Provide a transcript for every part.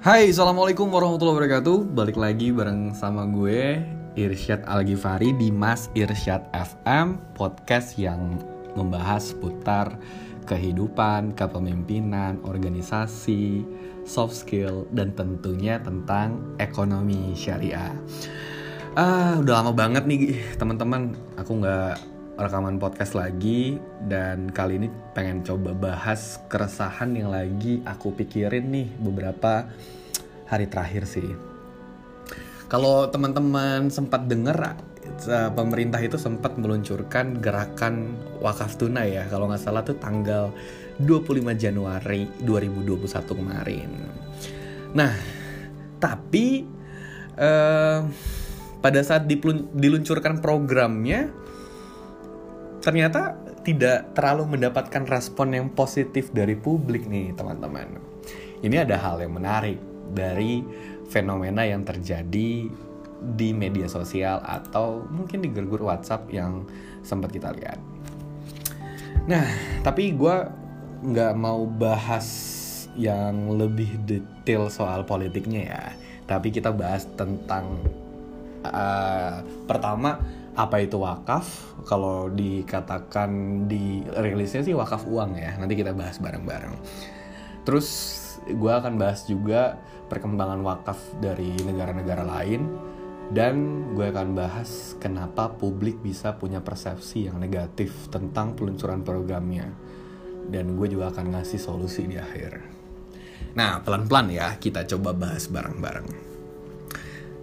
Hai, Assalamualaikum warahmatullahi wabarakatuh. Balik lagi bareng sama gue Irsyad Al-Ghifari di Mas Irsyad FM Podcast yang membahas seputar kehidupan, kepemimpinan, organisasi, soft skill, dan tentunya tentang ekonomi syariah. Ah, udah lama banget nih teman-teman. Aku nggak rekaman podcast lagi dan kali ini pengen coba bahas keresahan yang lagi aku pikirin nih beberapa hari terakhir sih. Kalau teman-teman sempat dengar eh, pemerintah itu sempat meluncurkan gerakan wakaf tunai ya kalau nggak salah tuh tanggal 25 Januari 2021 kemarin. Nah, tapi uh, pada saat diluncurkan programnya ternyata tidak terlalu mendapatkan respon yang positif dari publik nih teman-teman. Ini ada hal yang menarik dari fenomena yang terjadi di media sosial atau mungkin di gergur WhatsApp yang sempat kita lihat. Nah, tapi gue nggak mau bahas yang lebih detail soal politiknya ya. Tapi kita bahas tentang uh, pertama apa itu wakaf? Kalau dikatakan di rilisnya sih wakaf uang ya. Nanti kita bahas bareng-bareng. Terus gue akan bahas juga perkembangan wakaf dari negara-negara lain. Dan gue akan bahas kenapa publik bisa punya persepsi yang negatif tentang peluncuran programnya. Dan gue juga akan ngasih solusi di akhir. Nah pelan-pelan ya kita coba bahas bareng-bareng.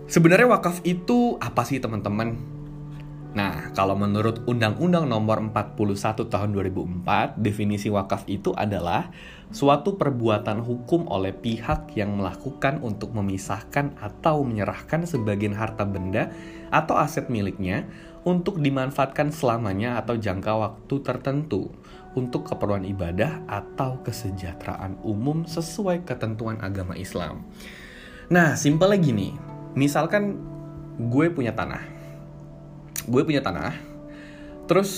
Sebenarnya wakaf itu apa sih teman-teman Nah, kalau menurut Undang-Undang Nomor 41 Tahun 2004, definisi wakaf itu adalah suatu perbuatan hukum oleh pihak yang melakukan untuk memisahkan atau menyerahkan sebagian harta benda atau aset miliknya untuk dimanfaatkan selamanya atau jangka waktu tertentu untuk keperluan ibadah atau kesejahteraan umum sesuai ketentuan agama Islam. Nah, simpelnya gini, misalkan gue punya tanah, gue punya tanah terus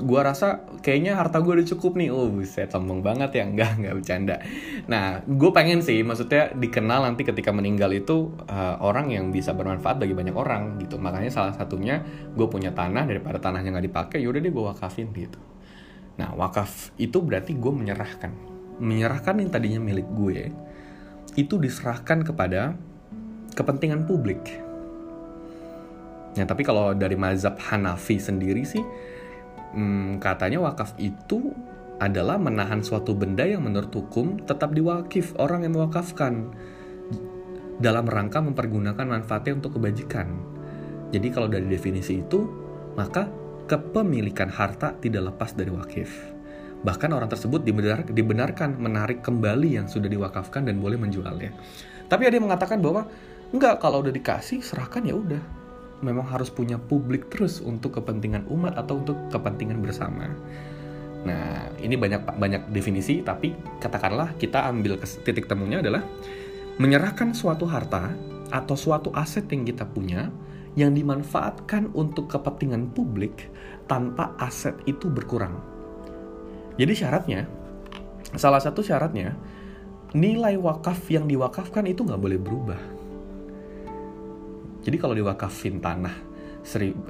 gue rasa kayaknya harta gue udah cukup nih. Oh buset sombong banget ya. Enggak enggak bercanda. Nah gue pengen sih maksudnya dikenal nanti ketika meninggal itu uh, orang yang bisa bermanfaat bagi banyak orang gitu. Makanya salah satunya gue punya tanah daripada tanahnya nggak dipakai yaudah deh gue wakafin gitu. Nah wakaf itu berarti gue menyerahkan. Menyerahkan yang tadinya milik gue itu diserahkan kepada kepentingan publik Ya, tapi kalau dari mazhab Hanafi sendiri sih, hmm, katanya wakaf itu adalah menahan suatu benda yang menurut hukum tetap diwakif orang yang mewakafkan dalam rangka mempergunakan manfaatnya untuk kebajikan. Jadi kalau dari definisi itu, maka kepemilikan harta tidak lepas dari wakif. Bahkan orang tersebut dibenar, dibenarkan menarik kembali yang sudah diwakafkan dan boleh menjualnya. Tapi ada yang mengatakan bahwa enggak kalau udah dikasih serahkan ya udah memang harus punya publik terus untuk kepentingan umat atau untuk kepentingan bersama. Nah, ini banyak banyak definisi, tapi katakanlah kita ambil titik temunya adalah menyerahkan suatu harta atau suatu aset yang kita punya yang dimanfaatkan untuk kepentingan publik tanpa aset itu berkurang. Jadi syaratnya, salah satu syaratnya, nilai wakaf yang diwakafkan itu nggak boleh berubah jadi kalau diwakafin tanah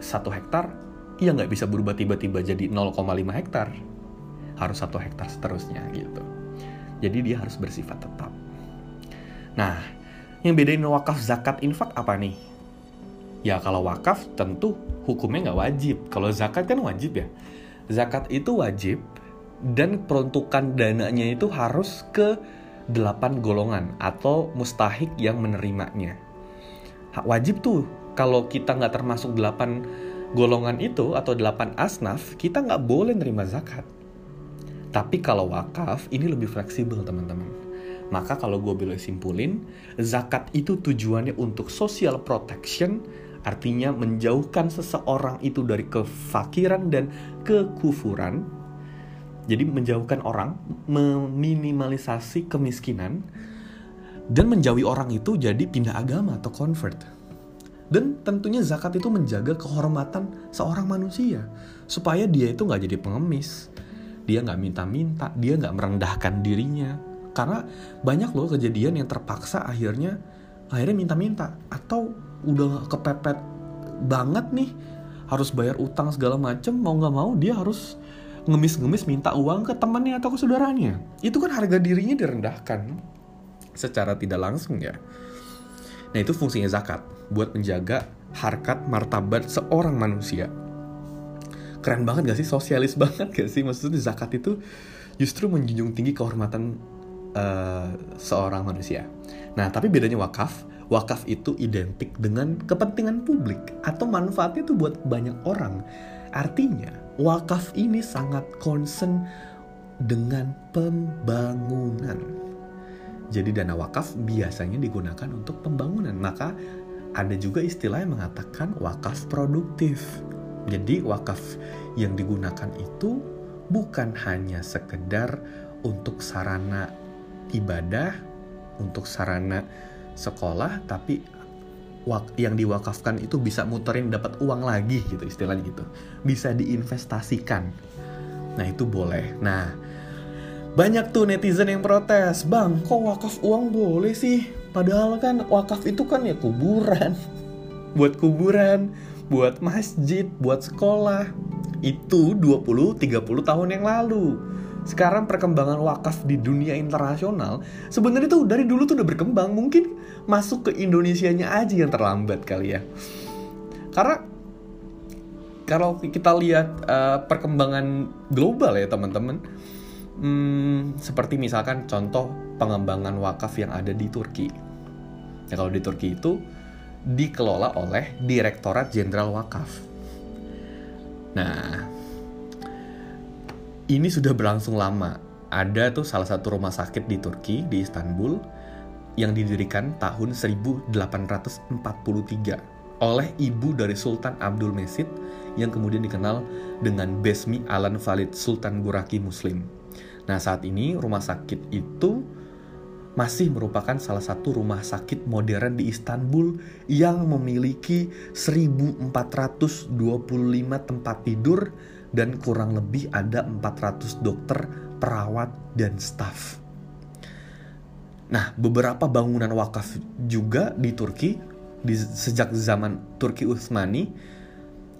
satu hektar, ia nggak bisa berubah tiba-tiba jadi 0,5 hektar. Harus satu hektar seterusnya gitu. Jadi dia harus bersifat tetap. Nah, yang bedain wakaf zakat infak apa nih? Ya kalau wakaf tentu hukumnya nggak wajib. Kalau zakat kan wajib ya. Zakat itu wajib dan peruntukan dananya itu harus ke delapan golongan atau mustahik yang menerimanya wajib tuh kalau kita nggak termasuk delapan golongan itu atau delapan asnaf, kita nggak boleh nerima zakat. Tapi kalau wakaf, ini lebih fleksibel teman-teman. Maka kalau gue boleh simpulin, zakat itu tujuannya untuk social protection, artinya menjauhkan seseorang itu dari kefakiran dan kekufuran. Jadi menjauhkan orang, meminimalisasi kemiskinan, dan menjauhi orang itu jadi pindah agama atau convert. Dan tentunya zakat itu menjaga kehormatan seorang manusia. Supaya dia itu nggak jadi pengemis, dia nggak minta-minta, dia nggak merendahkan dirinya. Karena banyak loh kejadian yang terpaksa akhirnya akhirnya minta-minta. Atau udah kepepet banget nih harus bayar utang segala macem mau nggak mau dia harus ngemis-ngemis minta uang ke temannya atau ke saudaranya. Itu kan harga dirinya direndahkan secara tidak langsung ya. Nah itu fungsinya zakat buat menjaga harkat martabat seorang manusia. Keren banget gak sih? Sosialis banget gak sih? Maksudnya zakat itu justru menjunjung tinggi kehormatan uh, seorang manusia. Nah tapi bedanya wakaf wakaf itu identik dengan kepentingan publik atau manfaatnya itu buat banyak orang. Artinya wakaf ini sangat concern dengan pembangunan jadi dana wakaf biasanya digunakan untuk pembangunan. Maka ada juga istilah yang mengatakan wakaf produktif. Jadi wakaf yang digunakan itu bukan hanya sekedar untuk sarana ibadah, untuk sarana sekolah, tapi yang diwakafkan itu bisa muterin dapat uang lagi gitu istilahnya gitu. Bisa diinvestasikan. Nah, itu boleh. Nah, banyak tuh netizen yang protes, bang kok wakaf uang boleh sih? Padahal kan wakaf itu kan ya kuburan. buat kuburan, buat masjid, buat sekolah. Itu 20-30 tahun yang lalu. Sekarang perkembangan wakaf di dunia internasional sebenarnya tuh dari dulu tuh udah berkembang. Mungkin masuk ke Indonesianya aja yang terlambat kali ya. Karena kalau kita lihat uh, perkembangan global ya teman-teman, Hmm, seperti misalkan contoh pengembangan wakaf yang ada di Turki. Ya, kalau di Turki itu dikelola oleh Direktorat Jenderal Wakaf. Nah, ini sudah berlangsung lama. Ada tuh salah satu rumah sakit di Turki, di Istanbul, yang didirikan tahun 1843 oleh ibu dari Sultan Abdul Mesid yang kemudian dikenal dengan Besmi Alan Valid Sultan Guraki Muslim. Nah, saat ini rumah sakit itu masih merupakan salah satu rumah sakit modern di Istanbul yang memiliki 1425 tempat tidur dan kurang lebih ada 400 dokter, perawat, dan staf. Nah, beberapa bangunan wakaf juga di Turki di sejak zaman Turki Utsmani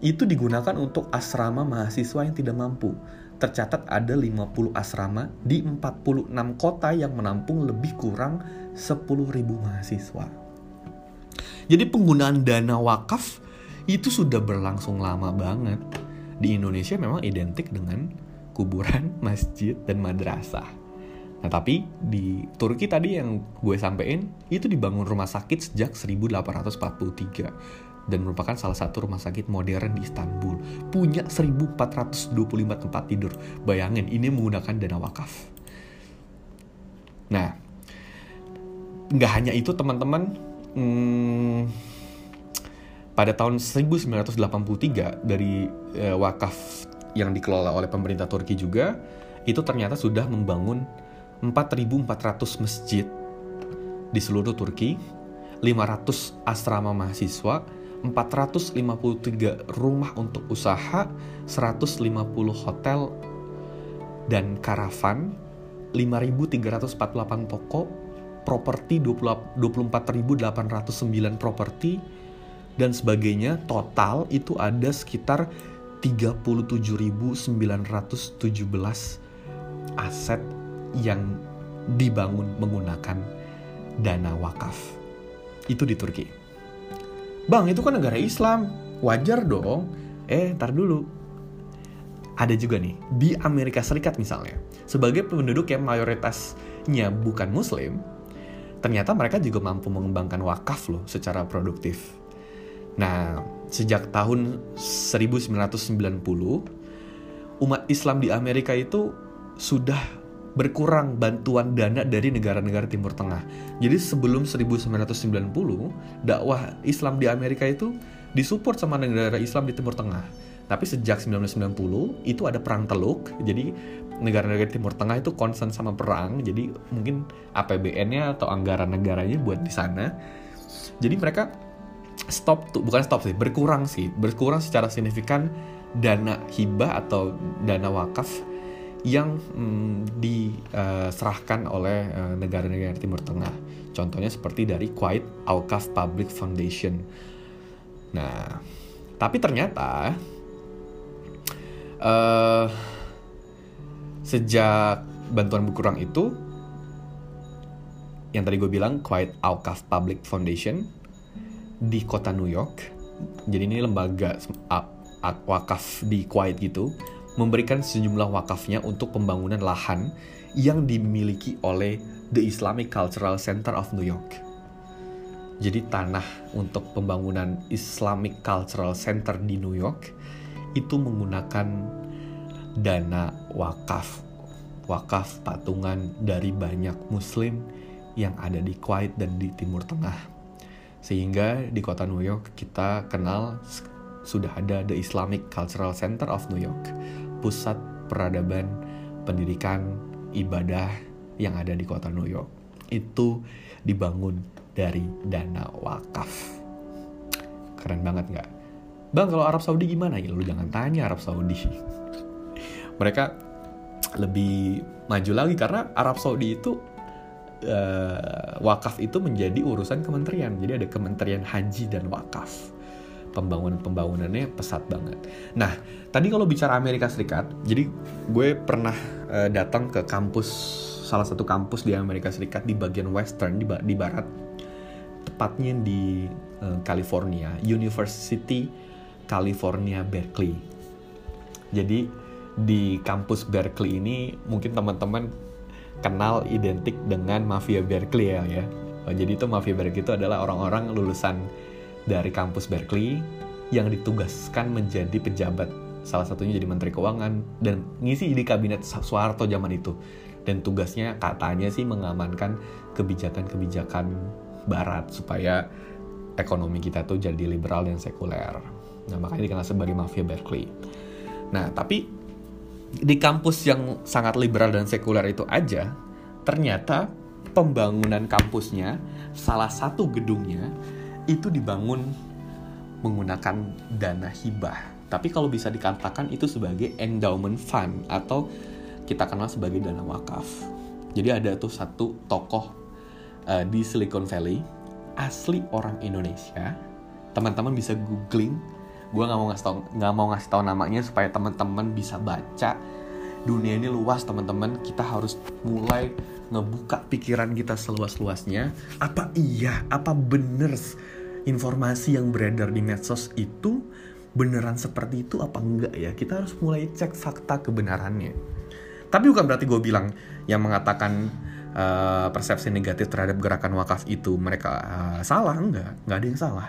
itu digunakan untuk asrama mahasiswa yang tidak mampu tercatat ada 50 asrama di 46 kota yang menampung lebih kurang 10.000 mahasiswa. Jadi penggunaan dana wakaf itu sudah berlangsung lama banget. Di Indonesia memang identik dengan kuburan, masjid, dan madrasah. Nah tapi di Turki tadi yang gue sampein itu dibangun rumah sakit sejak 1843 dan merupakan salah satu rumah sakit modern di Istanbul. Punya 1425 tempat tidur. Bayangin, ini menggunakan dana wakaf. Nah, nggak hanya itu teman-teman, hmm, pada tahun 1983 dari eh, wakaf yang dikelola oleh pemerintah Turki juga, itu ternyata sudah membangun 4.400 masjid di seluruh Turki, 500 asrama mahasiswa, 453 rumah untuk usaha, 150 hotel dan karavan, 5.348 toko, properti 24.809 properti, dan sebagainya. Total itu ada sekitar 37.917 aset yang dibangun menggunakan dana wakaf. Itu di Turki. Bang, itu kan negara Islam. Wajar dong. Eh, tar dulu. Ada juga nih, di Amerika Serikat misalnya. Sebagai penduduk yang mayoritasnya bukan muslim, ternyata mereka juga mampu mengembangkan wakaf loh secara produktif. Nah, sejak tahun 1990, umat Islam di Amerika itu sudah berkurang bantuan dana dari negara-negara Timur Tengah. Jadi sebelum 1990, dakwah Islam di Amerika itu disupport sama negara Islam di Timur Tengah. Tapi sejak 1990 itu ada perang teluk, jadi negara-negara Timur Tengah itu concern sama perang, jadi mungkin APBN-nya atau anggaran negaranya buat di sana. Jadi mereka stop tuh, bukan stop sih, berkurang sih, berkurang secara signifikan dana hibah atau dana wakaf yang mm, diserahkan oleh uh, negara-negara Timur Tengah. Contohnya seperti dari Kuwait Awqaf Public Foundation. Nah, tapi ternyata uh, sejak bantuan berkurang itu, yang tadi gue bilang Kuwait Awqaf Public Foundation di kota New York. Jadi ini lembaga wakaf di Kuwait gitu memberikan sejumlah wakafnya untuk pembangunan lahan yang dimiliki oleh The Islamic Cultural Center of New York. Jadi tanah untuk pembangunan Islamic Cultural Center di New York itu menggunakan dana wakaf. Wakaf patungan dari banyak muslim yang ada di Kuwait dan di Timur Tengah. Sehingga di kota New York kita kenal sudah ada The Islamic Cultural Center of New York pusat peradaban, pendidikan, ibadah yang ada di kota New York. Itu dibangun dari dana wakaf. Keren banget nggak? Bang, kalau Arab Saudi gimana? Ya lu jangan tanya Arab Saudi. Mereka lebih maju lagi karena Arab Saudi itu uh, wakaf itu menjadi urusan kementerian. Jadi ada kementerian haji dan wakaf pembangunan-pembangunannya pesat banget. Nah, tadi kalau bicara Amerika Serikat, jadi gue pernah uh, datang ke kampus salah satu kampus di Amerika Serikat di bagian western di, di barat, tepatnya di uh, California, University California Berkeley. Jadi di kampus Berkeley ini mungkin teman-teman kenal identik dengan mafia Berkeley ya ya. Jadi itu mafia Berkeley itu adalah orang-orang lulusan dari kampus Berkeley yang ditugaskan menjadi pejabat salah satunya jadi menteri keuangan dan ngisi di kabinet Soeharto zaman itu dan tugasnya katanya sih mengamankan kebijakan-kebijakan barat supaya ekonomi kita tuh jadi liberal dan sekuler. Nah, makanya dikenal sebagai mafia Berkeley. Nah, tapi di kampus yang sangat liberal dan sekuler itu aja, ternyata pembangunan kampusnya, salah satu gedungnya itu dibangun menggunakan dana hibah. Tapi kalau bisa dikatakan itu sebagai endowment fund atau kita kenal sebagai dana wakaf. Jadi ada tuh satu tokoh uh, di Silicon Valley asli orang Indonesia. Teman-teman bisa googling. Gue nggak mau ngasih tau nggak mau ngasih tahu namanya supaya teman-teman bisa baca. Dunia ini luas teman-teman. Kita harus mulai ngebuka pikiran kita seluas-luasnya. Apa iya? Apa bener? Informasi yang beredar di medsos itu beneran seperti itu apa enggak ya? Kita harus mulai cek fakta kebenarannya. Tapi bukan berarti gue bilang yang mengatakan uh, persepsi negatif terhadap gerakan wakaf itu mereka uh, salah enggak? Enggak ada yang salah.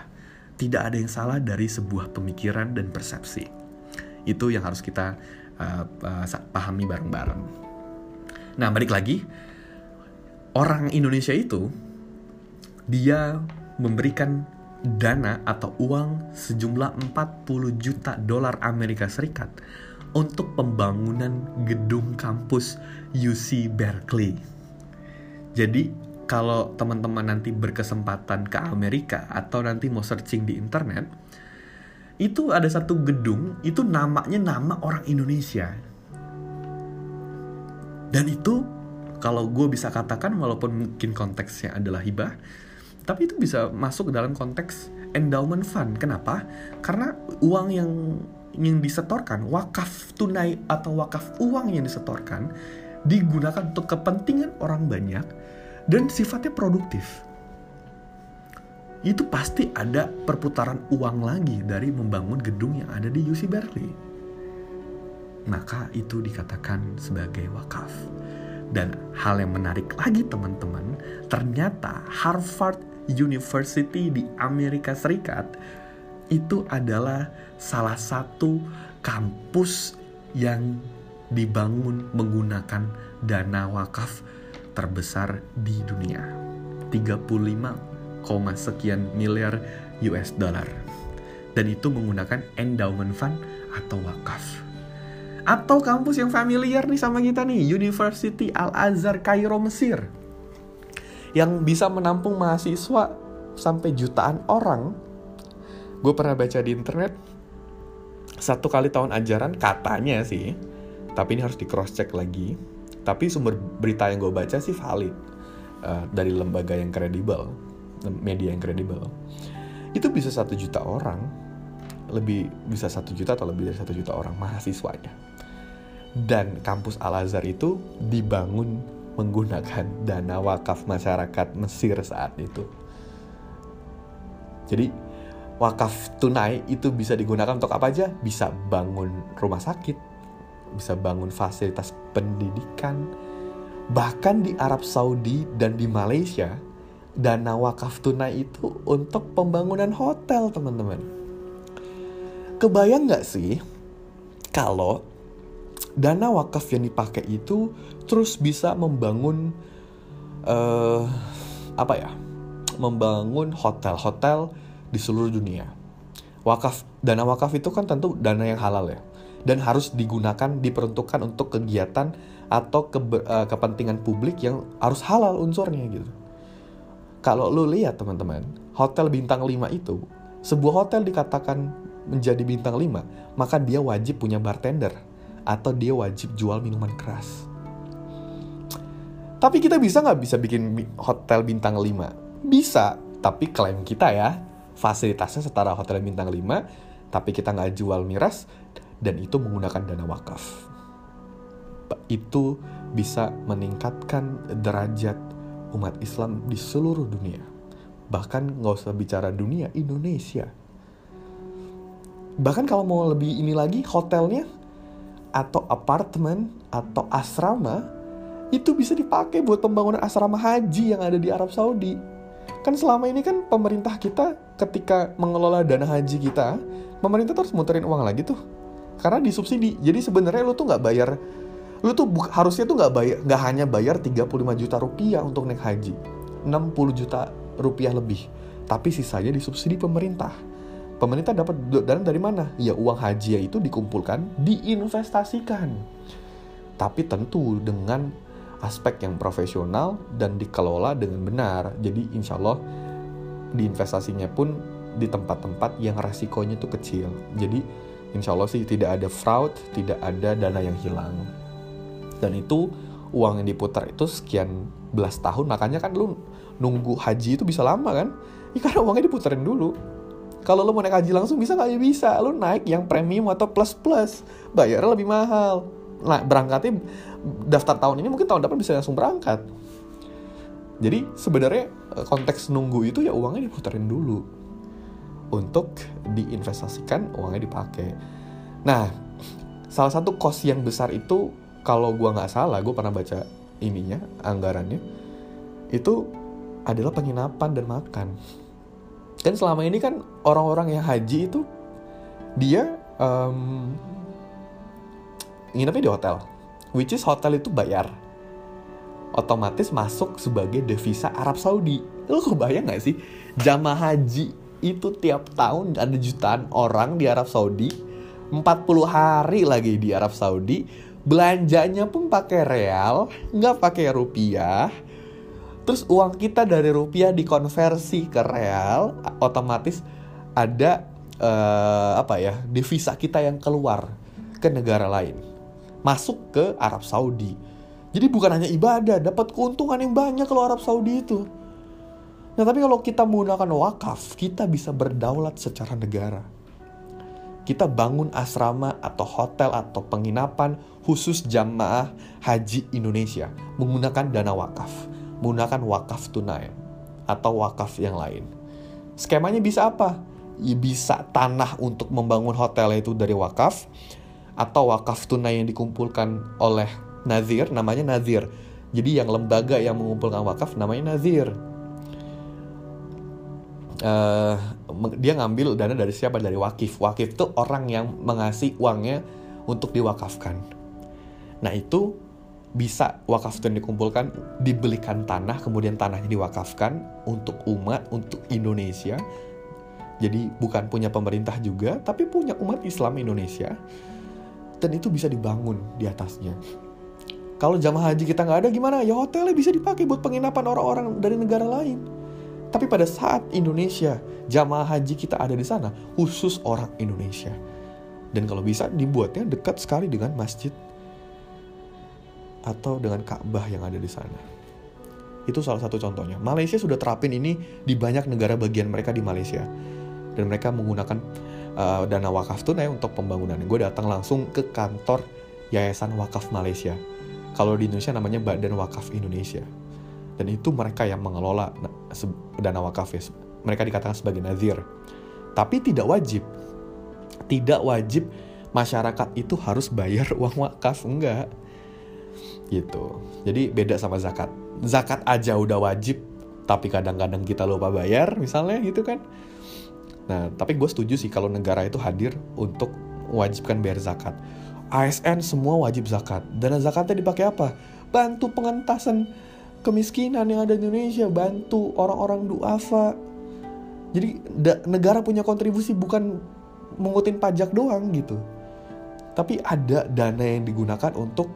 Tidak ada yang salah dari sebuah pemikiran dan persepsi. Itu yang harus kita uh, uh, pahami bareng-bareng. Nah, balik lagi, orang Indonesia itu dia memberikan dana atau uang sejumlah 40 juta dolar Amerika Serikat untuk pembangunan gedung kampus UC Berkeley. Jadi kalau teman-teman nanti berkesempatan ke Amerika atau nanti mau searching di internet, itu ada satu gedung, itu namanya nama orang Indonesia. Dan itu kalau gue bisa katakan walaupun mungkin konteksnya adalah hibah, tapi itu bisa masuk dalam konteks endowment fund. Kenapa? Karena uang yang yang disetorkan, wakaf tunai atau wakaf uang yang disetorkan digunakan untuk kepentingan orang banyak dan sifatnya produktif. Itu pasti ada perputaran uang lagi dari membangun gedung yang ada di UC Berkeley. Maka itu dikatakan sebagai wakaf. Dan hal yang menarik lagi teman-teman, ternyata Harvard University di Amerika Serikat itu adalah salah satu kampus yang dibangun menggunakan dana wakaf terbesar di dunia. 35, sekian miliar US dollar. Dan itu menggunakan endowment fund atau wakaf. Atau kampus yang familiar nih sama kita nih, University Al-Azhar Kairo Mesir yang bisa menampung mahasiswa sampai jutaan orang. Gue pernah baca di internet, satu kali tahun ajaran katanya sih, tapi ini harus di cross check lagi tapi sumber berita yang gue baca sih valid uh, dari lembaga yang kredibel media yang kredibel itu bisa satu juta orang lebih bisa satu juta atau lebih dari satu juta orang mahasiswanya dan kampus Al Azhar itu dibangun menggunakan dana wakaf masyarakat Mesir saat itu jadi wakaf tunai itu bisa digunakan untuk apa aja? Bisa bangun rumah sakit, bisa bangun fasilitas pendidikan. Bahkan di Arab Saudi dan di Malaysia, dana wakaf tunai itu untuk pembangunan hotel, teman-teman. Kebayang nggak sih kalau dana wakaf yang dipakai itu terus bisa membangun uh, apa ya? Membangun hotel-hotel di seluruh dunia. Wakaf, dana wakaf itu kan tentu dana yang halal ya. Dan harus digunakan, diperuntukkan untuk kegiatan atau ke, uh, eh, kepentingan publik yang harus halal unsurnya gitu. Kalau lu lihat teman-teman, hotel bintang 5 itu, sebuah hotel dikatakan menjadi bintang 5, maka dia wajib punya bartender atau dia wajib jual minuman keras. Tapi kita bisa nggak bisa bikin hotel bintang 5? Bisa, tapi klaim kita ya, fasilitasnya setara hotel bintang 5, tapi kita nggak jual miras, dan itu menggunakan dana wakaf. Itu bisa meningkatkan derajat umat Islam di seluruh dunia. Bahkan nggak usah bicara dunia, Indonesia. Bahkan kalau mau lebih ini lagi, hotelnya atau apartemen atau asrama itu bisa dipakai buat pembangunan asrama haji yang ada di Arab Saudi kan selama ini kan pemerintah kita ketika mengelola dana haji kita, pemerintah terus muterin uang lagi tuh. Karena disubsidi. Jadi sebenarnya lu tuh nggak bayar lu tuh harusnya tuh nggak bayar nggak hanya bayar 35 juta rupiah untuk naik haji 60 juta rupiah lebih tapi sisanya disubsidi pemerintah pemerintah dapat dana dari mana ya uang haji itu dikumpulkan diinvestasikan tapi tentu dengan aspek yang profesional dan dikelola dengan benar. Jadi insya Allah di investasinya pun di tempat-tempat yang resikonya tuh kecil. Jadi insya Allah sih tidak ada fraud, tidak ada dana yang hilang. Dan itu uang yang diputar itu sekian belas tahun, makanya kan lu nunggu haji itu bisa lama kan? Ya karena uangnya diputerin dulu. Kalau lu mau naik haji langsung bisa nggak? Ya bisa. Lu naik yang premium atau plus plus, bayarnya lebih mahal. Nah berangkatnya daftar tahun ini mungkin tahun depan bisa langsung berangkat. Jadi sebenarnya eh, konteks nunggu itu ya uangnya diputerin dulu. Untuk diinvestasikan uangnya dipakai. Nah salah satu kos yang besar itu kalau gua nggak salah gue pernah baca ininya anggarannya itu adalah penginapan dan makan dan selama ini kan orang-orang yang haji itu dia um, nginepnya di hotel. Which is hotel itu bayar. Otomatis masuk sebagai devisa Arab Saudi. Lo kebayang gak sih? Jamaah haji itu tiap tahun ada jutaan orang di Arab Saudi. 40 hari lagi di Arab Saudi. Belanjanya pun pakai real nggak pakai rupiah terus uang kita dari rupiah dikonversi ke real otomatis ada uh, apa ya devisa kita yang keluar ke negara lain masuk ke Arab Saudi. Jadi bukan hanya ibadah, dapat keuntungan yang banyak kalau Arab Saudi itu. Nah tapi kalau kita menggunakan wakaf, kita bisa berdaulat secara negara. Kita bangun asrama atau hotel atau penginapan khusus jamaah haji Indonesia menggunakan dana wakaf, menggunakan wakaf tunai atau wakaf yang lain. Skemanya bisa apa? Ya bisa tanah untuk membangun hotel itu dari wakaf, atau wakaf tunai yang dikumpulkan oleh nazir namanya nazir. Jadi yang lembaga yang mengumpulkan wakaf namanya nazir. Uh, dia ngambil dana dari siapa? Dari wakif. Wakif itu orang yang mengasih uangnya untuk diwakafkan. Nah itu bisa wakaf itu dikumpulkan, dibelikan tanah, kemudian tanahnya diwakafkan untuk umat, untuk Indonesia. Jadi bukan punya pemerintah juga, tapi punya umat Islam Indonesia dan itu bisa dibangun di atasnya. Kalau jamaah haji kita nggak ada gimana? Ya hotelnya bisa dipakai buat penginapan orang-orang dari negara lain. Tapi pada saat Indonesia, jamaah haji kita ada di sana, khusus orang Indonesia. Dan kalau bisa dibuatnya dekat sekali dengan masjid atau dengan Ka'bah yang ada di sana. Itu salah satu contohnya. Malaysia sudah terapin ini di banyak negara bagian mereka di Malaysia. Dan mereka menggunakan uh, dana wakaf tunai untuk pembangunan. Gue datang langsung ke kantor Yayasan Wakaf Malaysia. Kalau di Indonesia namanya Badan Wakaf Indonesia. Dan itu mereka yang mengelola dana wakaf ya. Mereka dikatakan sebagai nazir. Tapi tidak wajib. Tidak wajib masyarakat itu harus bayar uang wakaf. Enggak. Gitu. Jadi beda sama zakat. Zakat aja udah wajib tapi kadang-kadang kita lupa bayar misalnya gitu kan. Nah tapi gue setuju sih kalau negara itu hadir untuk mewajibkan bayar zakat. ASN semua wajib zakat. Dana zakatnya dipakai apa? Bantu pengentasan kemiskinan yang ada di Indonesia. Bantu orang-orang duafa. Jadi negara punya kontribusi bukan mengutin pajak doang gitu. Tapi ada dana yang digunakan untuk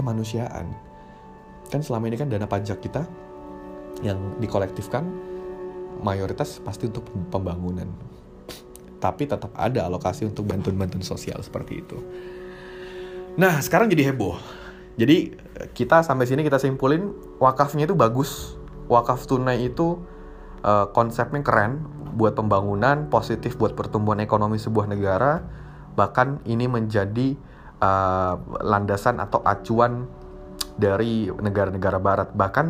kemanusiaan. Kan selama ini kan dana pajak kita yang dikolektifkan mayoritas pasti untuk pembangunan. Tapi tetap ada alokasi untuk bantuan-bantuan sosial seperti itu. Nah sekarang jadi heboh. Jadi kita sampai sini kita simpulin wakafnya itu bagus. Wakaf tunai itu uh, konsepnya keren buat pembangunan positif buat pertumbuhan ekonomi sebuah negara. Bahkan ini menjadi uh, landasan atau acuan dari negara-negara barat. Bahkan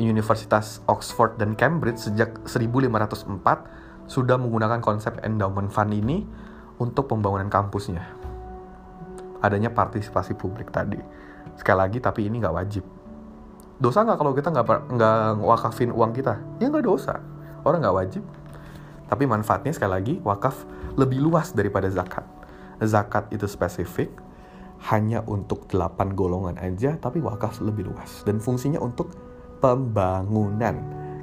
Universitas Oxford dan Cambridge sejak 1504 sudah menggunakan konsep endowment fund ini untuk pembangunan kampusnya. Adanya partisipasi publik tadi. Sekali lagi, tapi ini nggak wajib. Dosa nggak kalau kita nggak nggak wakafin uang kita? Ya nggak dosa. Orang nggak wajib. Tapi manfaatnya sekali lagi, wakaf lebih luas daripada zakat. Zakat itu spesifik, hanya untuk 8 golongan aja tapi wakaf lebih luas. Dan fungsinya untuk pembangunan.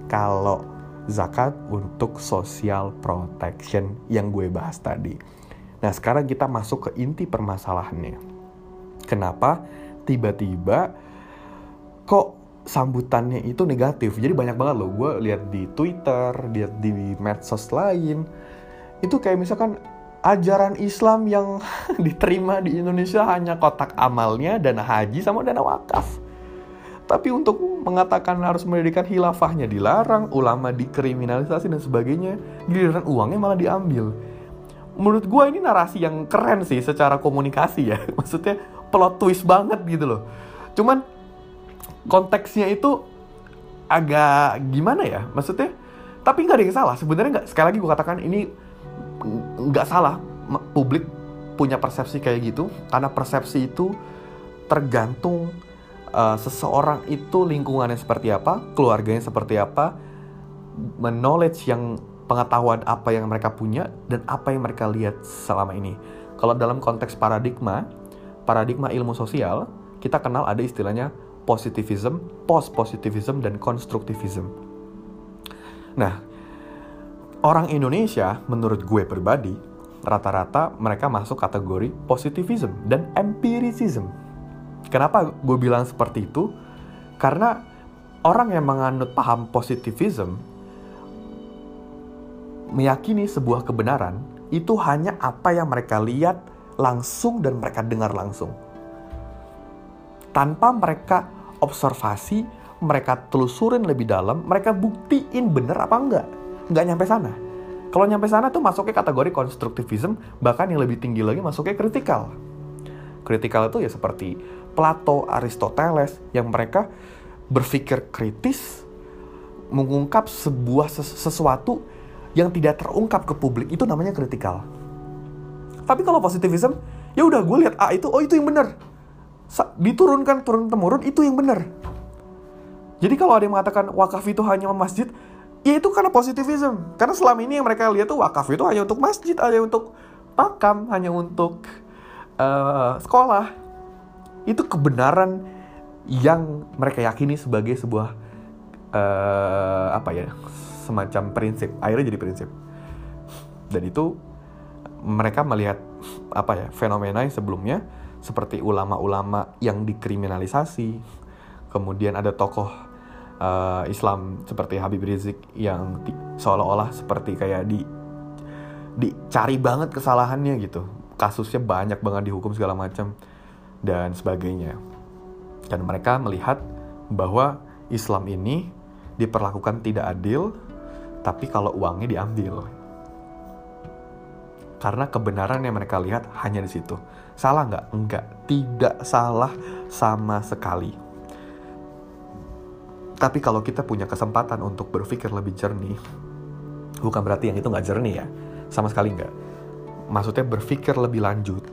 Kalau zakat untuk social protection yang gue bahas tadi. Nah sekarang kita masuk ke inti permasalahannya. Kenapa? Tiba-tiba kok sambutannya itu negatif? Jadi banyak banget loh. Gue lihat di twitter lihat di medsos lain. Itu kayak misalkan ajaran Islam yang diterima di Indonesia hanya kotak amalnya, dana haji sama dana wakaf. Tapi untuk mengatakan harus mendirikan hilafahnya dilarang, ulama dikriminalisasi dan sebagainya, giliran uangnya malah diambil. Menurut gue ini narasi yang keren sih secara komunikasi ya. Maksudnya plot twist banget gitu loh. Cuman konteksnya itu agak gimana ya? Maksudnya, tapi nggak ada yang salah. Sebenarnya nggak. Sekali lagi gue katakan ini nggak salah publik punya persepsi kayak gitu karena persepsi itu tergantung uh, seseorang itu lingkungannya seperti apa, keluarganya seperti apa, knowledge yang pengetahuan apa yang mereka punya dan apa yang mereka lihat selama ini. Kalau dalam konteks paradigma, paradigma ilmu sosial, kita kenal ada istilahnya positivism, post positivism dan konstruktivism. Nah, orang Indonesia menurut gue pribadi rata-rata mereka masuk kategori positivism dan empiricism. Kenapa gue bilang seperti itu? Karena orang yang menganut paham positivism meyakini sebuah kebenaran itu hanya apa yang mereka lihat langsung dan mereka dengar langsung. Tanpa mereka observasi, mereka telusurin lebih dalam, mereka buktiin bener apa enggak nggak nyampe sana. Kalau nyampe sana tuh masuknya kategori konstruktivism, bahkan yang lebih tinggi lagi masuknya kritikal. Kritikal itu ya seperti Plato, Aristoteles, yang mereka berpikir kritis, mengungkap sebuah ses sesuatu yang tidak terungkap ke publik, itu namanya kritikal. Tapi kalau positivism, ya udah gue lihat A itu, oh itu yang benar. Diturunkan turun temurun itu yang benar. Jadi kalau ada yang mengatakan wakaf itu hanya masjid, ya itu karena positivism. Karena selama ini yang mereka lihat tuh wakaf itu hanya untuk masjid hanya untuk makam hanya untuk uh, sekolah. Itu kebenaran yang mereka yakini sebagai sebuah uh, apa ya semacam prinsip. Akhirnya jadi prinsip. Dan itu mereka melihat apa ya fenomena yang sebelumnya seperti ulama-ulama yang dikriminalisasi. Kemudian ada tokoh uh, Islam seperti Habib Rizik yang seolah-olah seperti kayak di dicari banget kesalahannya gitu kasusnya banyak banget dihukum segala macam dan sebagainya Dan mereka melihat bahwa Islam ini diperlakukan tidak adil, tapi kalau uangnya diambil. Karena kebenaran yang mereka lihat hanya di situ. Salah nggak? Enggak. Tidak salah sama sekali. Tapi kalau kita punya kesempatan untuk berpikir lebih jernih, bukan berarti yang itu nggak jernih ya, sama sekali nggak. Maksudnya berpikir lebih lanjut,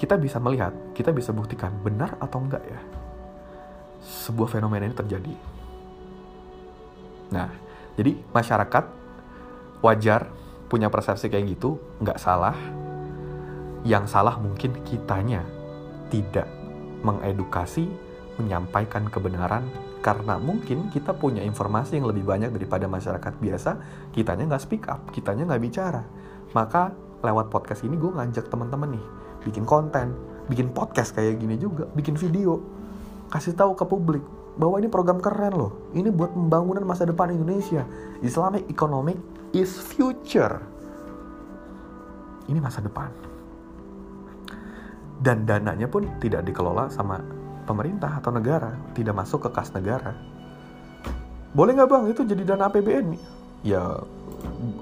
kita bisa melihat, kita bisa buktikan benar atau enggak ya sebuah fenomena ini terjadi. Nah, jadi masyarakat wajar punya persepsi kayak gitu, nggak salah. Yang salah mungkin kitanya tidak mengedukasi, menyampaikan kebenaran karena mungkin kita punya informasi yang lebih banyak daripada masyarakat biasa, kitanya nggak speak up, kitanya nggak bicara. Maka lewat podcast ini gue ngajak teman-teman nih, bikin konten, bikin podcast kayak gini juga, bikin video, kasih tahu ke publik bahwa ini program keren loh. Ini buat pembangunan masa depan Indonesia. Islamic economic is future. Ini masa depan. Dan dananya pun tidak dikelola sama pemerintah atau negara, tidak masuk ke kas negara. Boleh nggak bang itu jadi dana APBN? Ya,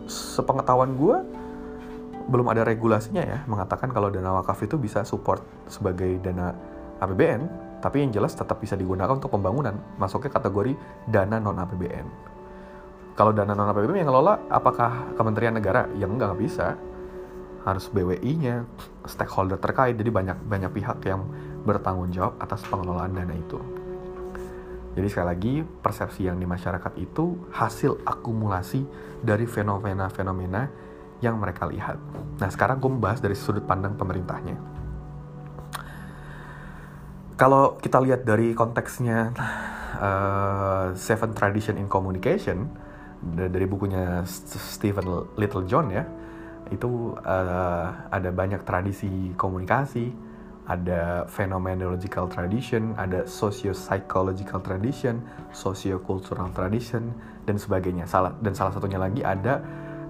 sepengetahuan gue belum ada regulasinya ya mengatakan kalau dana wakaf itu bisa support sebagai dana APBN, tapi yang jelas tetap bisa digunakan untuk pembangunan, masuknya kategori dana non APBN. Kalau dana non APBN yang ngelola apakah Kementerian Negara? Yang nggak bisa. Harus BWI-nya, stakeholder terkait, jadi banyak banyak pihak yang bertanggung jawab atas pengelolaan dana itu. Jadi sekali lagi, persepsi yang di masyarakat itu hasil akumulasi dari fenomena-fenomena yang mereka lihat. Nah sekarang gue membahas dari sudut pandang pemerintahnya. Kalau kita lihat dari konteksnya uh, Seven Tradition in Communication dari bukunya Stephen Littlejohn ya, itu uh, ada banyak tradisi komunikasi ada phenomenological tradition, ada socio-psychological tradition, socio-cultural tradition, dan sebagainya. Salah dan salah satunya lagi ada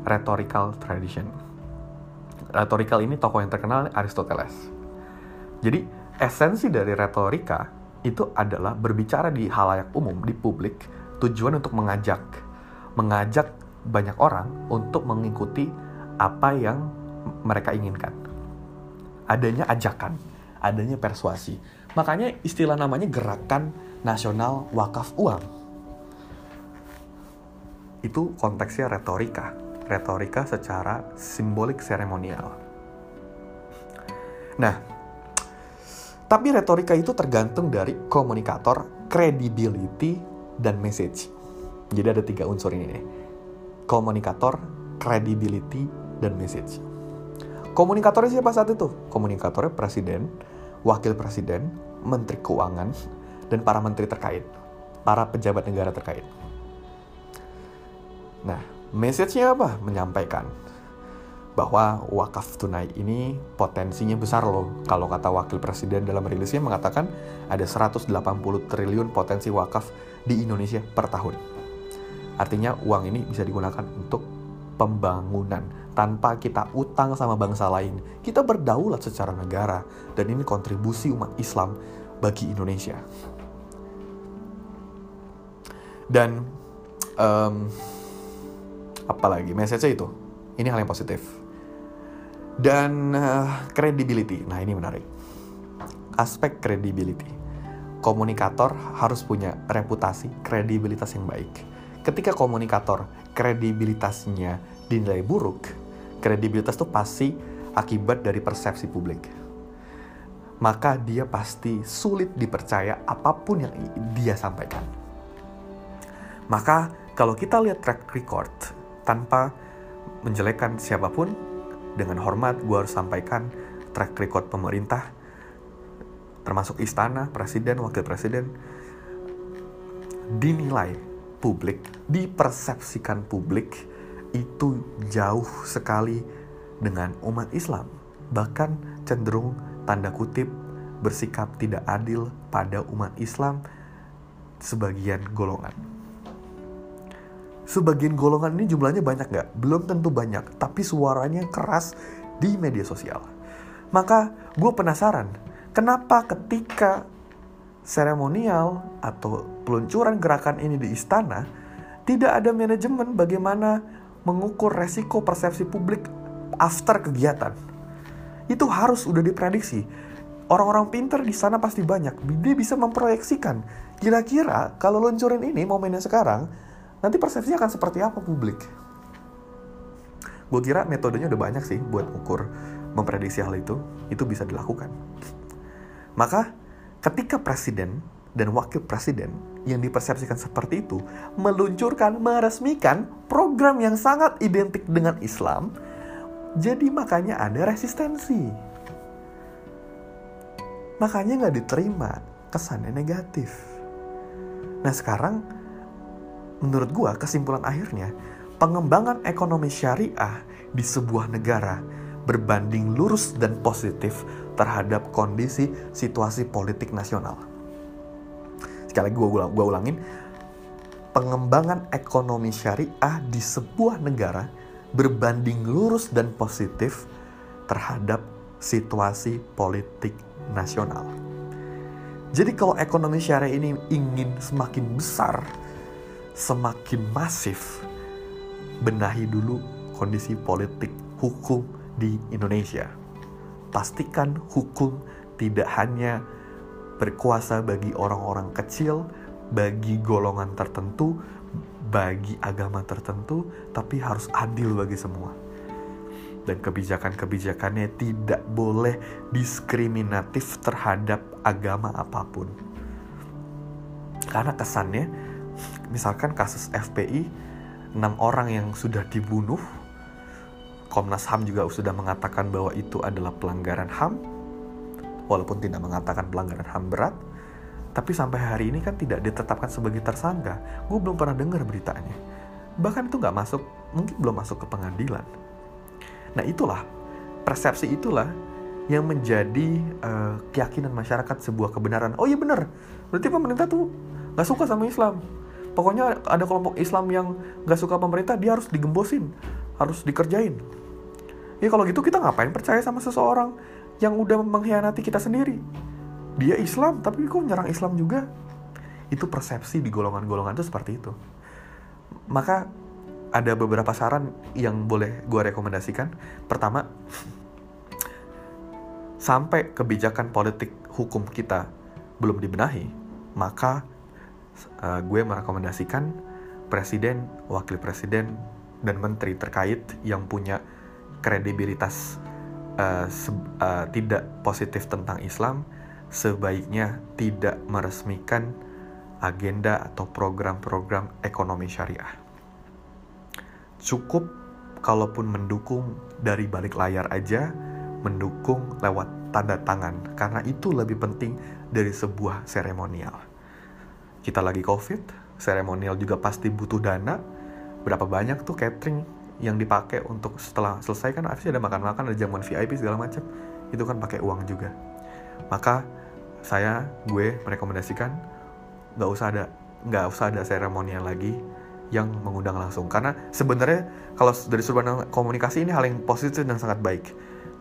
rhetorical tradition. Rhetorical ini tokoh yang terkenal Aristoteles. Jadi esensi dari retorika itu adalah berbicara di halayak umum, di publik, tujuan untuk mengajak, mengajak banyak orang untuk mengikuti apa yang mereka inginkan. Adanya ajakan adanya persuasi. Makanya istilah namanya gerakan nasional wakaf uang. Itu konteksnya retorika. Retorika secara simbolik seremonial. Nah, tapi retorika itu tergantung dari komunikator, credibility, dan message. Jadi ada tiga unsur ini nih. Komunikator, credibility, dan message. Komunikatornya siapa saat itu? Komunikatornya presiden, wakil presiden, menteri keuangan, dan para menteri terkait, para pejabat negara terkait. Nah, message-nya apa? Menyampaikan bahwa wakaf tunai ini potensinya besar loh. Kalau kata wakil presiden dalam rilisnya mengatakan ada 180 triliun potensi wakaf di Indonesia per tahun. Artinya uang ini bisa digunakan untuk pembangunan tanpa kita utang sama bangsa lain. Kita berdaulat secara negara dan ini kontribusi umat Islam bagi Indonesia. Dan um, apalagi message itu, ini hal yang positif. Dan uh, credibility, nah ini menarik. Aspek credibility. Komunikator harus punya reputasi, kredibilitas yang baik. Ketika komunikator kredibilitasnya dinilai buruk, kredibilitas itu pasti akibat dari persepsi publik. Maka dia pasti sulit dipercaya apa pun yang dia sampaikan. Maka kalau kita lihat track record tanpa menjelekkan siapa pun, dengan hormat gue harus sampaikan track record pemerintah, termasuk istana, presiden, wakil presiden, dinilai publik, dipersepsikan publik itu jauh sekali dengan umat Islam, bahkan cenderung tanda kutip bersikap tidak adil pada umat Islam sebagian golongan. Sebagian golongan ini jumlahnya banyak nggak? Belum tentu banyak, tapi suaranya keras di media sosial. Maka gue penasaran, kenapa ketika seremonial atau peluncuran gerakan ini di istana, tidak ada manajemen bagaimana mengukur resiko persepsi publik after kegiatan. Itu harus udah diprediksi. Orang-orang pinter di sana pasti banyak. Dia bisa memproyeksikan. Kira-kira kalau luncurin ini momennya sekarang, nanti persepsinya akan seperti apa publik. Gue kira metodenya udah banyak sih buat ukur memprediksi hal itu. Itu bisa dilakukan. Maka ketika presiden dan wakil presiden yang dipersepsikan seperti itu meluncurkan, meresmikan program yang sangat identik dengan Islam, jadi makanya ada resistensi. Makanya nggak diterima, kesannya negatif. Nah sekarang, menurut gua kesimpulan akhirnya, pengembangan ekonomi syariah di sebuah negara berbanding lurus dan positif terhadap kondisi situasi politik nasional. Sekali lagi gue ulang, gua ulangin, pengembangan ekonomi syariah di sebuah negara berbanding lurus dan positif terhadap situasi politik nasional. Jadi kalau ekonomi syariah ini ingin semakin besar, semakin masif, benahi dulu kondisi politik hukum di Indonesia. Pastikan hukum tidak hanya berkuasa bagi orang-orang kecil, bagi golongan tertentu, bagi agama tertentu, tapi harus adil bagi semua. Dan kebijakan-kebijakannya tidak boleh diskriminatif terhadap agama apa pun. Karena kesannya, misalkan kasus FPI, enam orang yang sudah dibunuh Komnas HAM juga sudah mengatakan bahwa itu adalah pelanggaran HAM, walaupun tidak mengatakan pelanggaran HAM berat, tapi sampai hari ini kan tidak ditetapkan sebagai tersangka. Gue belum pernah dengar beritanya. Bahkan itu nggak masuk, mungkin belum masuk ke pengadilan. Nah itulah, persepsi itulah yang menjadi uh, keyakinan masyarakat sebuah kebenaran. Oh iya benar, berarti pemerintah tuh nggak suka sama Islam. Pokoknya ada kelompok Islam yang nggak suka pemerintah, dia harus digembosin, harus dikerjain. Ya kalau gitu kita ngapain percaya sama seseorang yang udah mengkhianati kita sendiri? Dia Islam, tapi kok nyerang Islam juga? Itu persepsi di golongan-golongan itu seperti itu. Maka ada beberapa saran yang boleh gue rekomendasikan. Pertama, sampai kebijakan politik hukum kita belum dibenahi, maka uh, gue merekomendasikan presiden, wakil presiden, dan menteri terkait yang punya kredibilitas uh, uh, tidak positif tentang Islam, sebaiknya tidak meresmikan agenda atau program-program ekonomi syariah. Cukup kalaupun mendukung dari balik layar aja, mendukung lewat tanda tangan, karena itu lebih penting dari sebuah seremonial. Kita lagi COVID, seremonial juga pasti butuh dana. Berapa banyak tuh catering yang dipakai untuk setelah selesai kan pasti ada makan-makan ada jamuan VIP segala macam. Itu kan pakai uang juga. Maka saya gue merekomendasikan nggak usah ada nggak usah ada seremonial lagi yang mengundang langsung. Karena sebenarnya kalau dari sudut komunikasi ini hal yang positif dan sangat baik.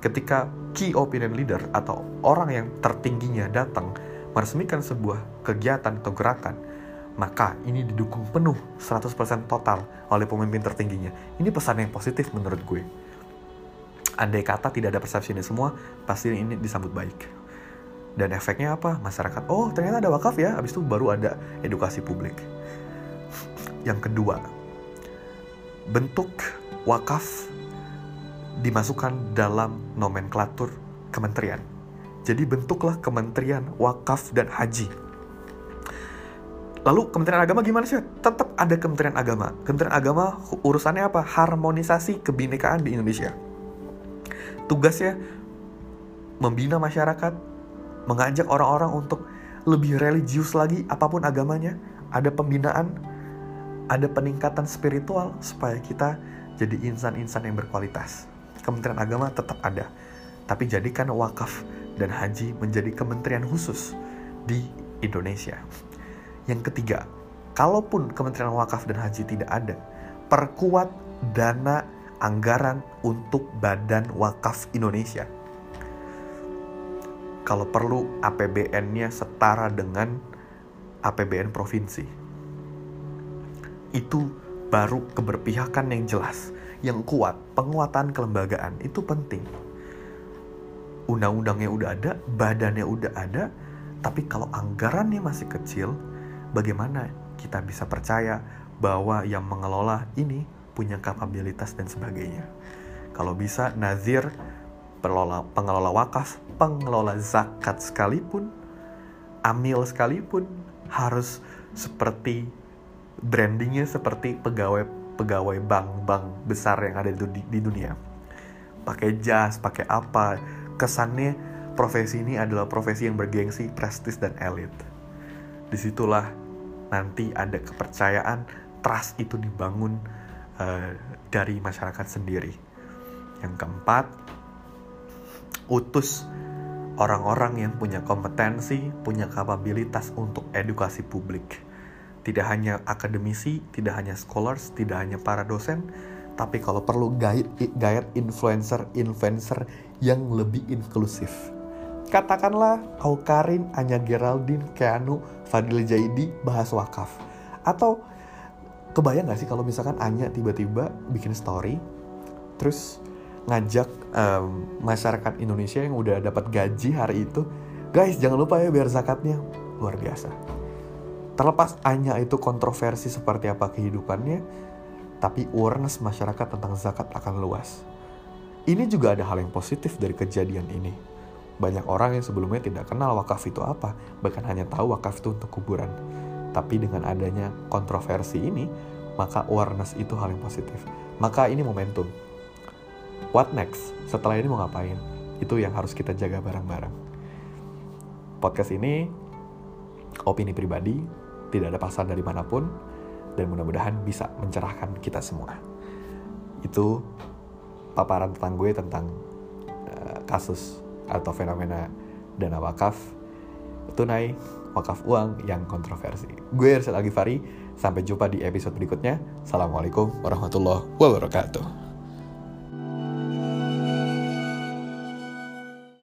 Ketika key opinion leader atau orang yang tertingginya datang meresmikan sebuah kegiatan atau gerakan maka ini didukung penuh 100% total oleh pemimpin tertingginya. Ini pesan yang positif menurut gue. Andai kata tidak ada persepsi ini semua, pasti ini disambut baik. Dan efeknya apa? Masyarakat, oh ternyata ada wakaf ya, habis itu baru ada edukasi publik. Yang kedua, bentuk wakaf dimasukkan dalam nomenklatur kementerian. Jadi bentuklah kementerian wakaf dan haji Lalu Kementerian Agama gimana sih? Tetap ada Kementerian Agama. Kementerian Agama urusannya apa? Harmonisasi kebinekaan di Indonesia. Tugasnya membina masyarakat, mengajak orang-orang untuk lebih religius lagi apa pun agamanya. Ada pembinaan, ada peningkatan spiritual supaya kita jadi insan-insan yang berkualitas. Kementerian Agama tetap ada, tapi jadikan wakaf dan haji menjadi kementerian khusus di Indonesia. Yang ketiga, kalaupun Kementerian Wakaf dan Haji tidak ada, perkuat dana anggaran untuk Badan Wakaf Indonesia. kalau perlu APBN-nya setara dengan APBN provinsi. Itu baru keberpihakan yang jelas, yang kuat, penguatan kelembagaan itu penting. Undang-undangnya udah ada, badannya udah ada, tapi kalau anggarannya masih kecil, bagaimana kita bisa percaya bahwa yang mengelola ini punya kapabilitas dan sebagainya. Kalau bisa nazir pengelola, pengelola wakaf, pengelola zakat sekalipun, amil sekalipun harus seperti brandingnya seperti pegawai pegawai bank-bank besar yang ada di, di dunia. Pakai jas, pakai apa, kesannya profesi ini adalah profesi yang bergengsi, prestis dan elit. Di situlah nanti ada kepercayaan, trust itu dibangun uh, dari masyarakat sendiri. Yang keempat, utus orang-orang yang punya kompetensi, punya kapabilitas untuk edukasi publik. Tidak hanya akademisi, tidak hanya scholars, tidak hanya para dosen, tapi kalau perlu guide, guide influencer-influencer yang lebih inklusif. Katakanlah Aukarin, Anya Geraldine, Keanu, Fadil Jaidi bahas wakaf. Atau kebayang gak sih kalau misalkan Anya tiba-tiba bikin story, terus ngajak um, masyarakat Indonesia yang udah dapat gaji hari itu, guys jangan lupa ya biar zakatnya luar biasa. Terlepas hanya itu kontroversi seperti apa kehidupannya, tapi awareness masyarakat tentang zakat akan luas. Ini juga ada hal yang positif dari kejadian ini. Banyak orang yang sebelumnya tidak kenal wakaf itu apa, bahkan hanya tahu wakaf itu untuk kuburan. Tapi dengan adanya kontroversi ini, maka awareness itu hal yang positif. Maka ini momentum what next? Setelah ini mau ngapain? Itu yang harus kita jaga bareng-bareng. Podcast ini opini pribadi, tidak ada pasal dari mana pun, dan mudah-mudahan bisa mencerahkan kita semua. Itu paparan tentang gue tentang uh, kasus atau fenomena dana wakaf tunai wakaf uang yang kontroversi. Gue Ersel Agifari, sampai jumpa di episode berikutnya. Assalamualaikum warahmatullahi wabarakatuh.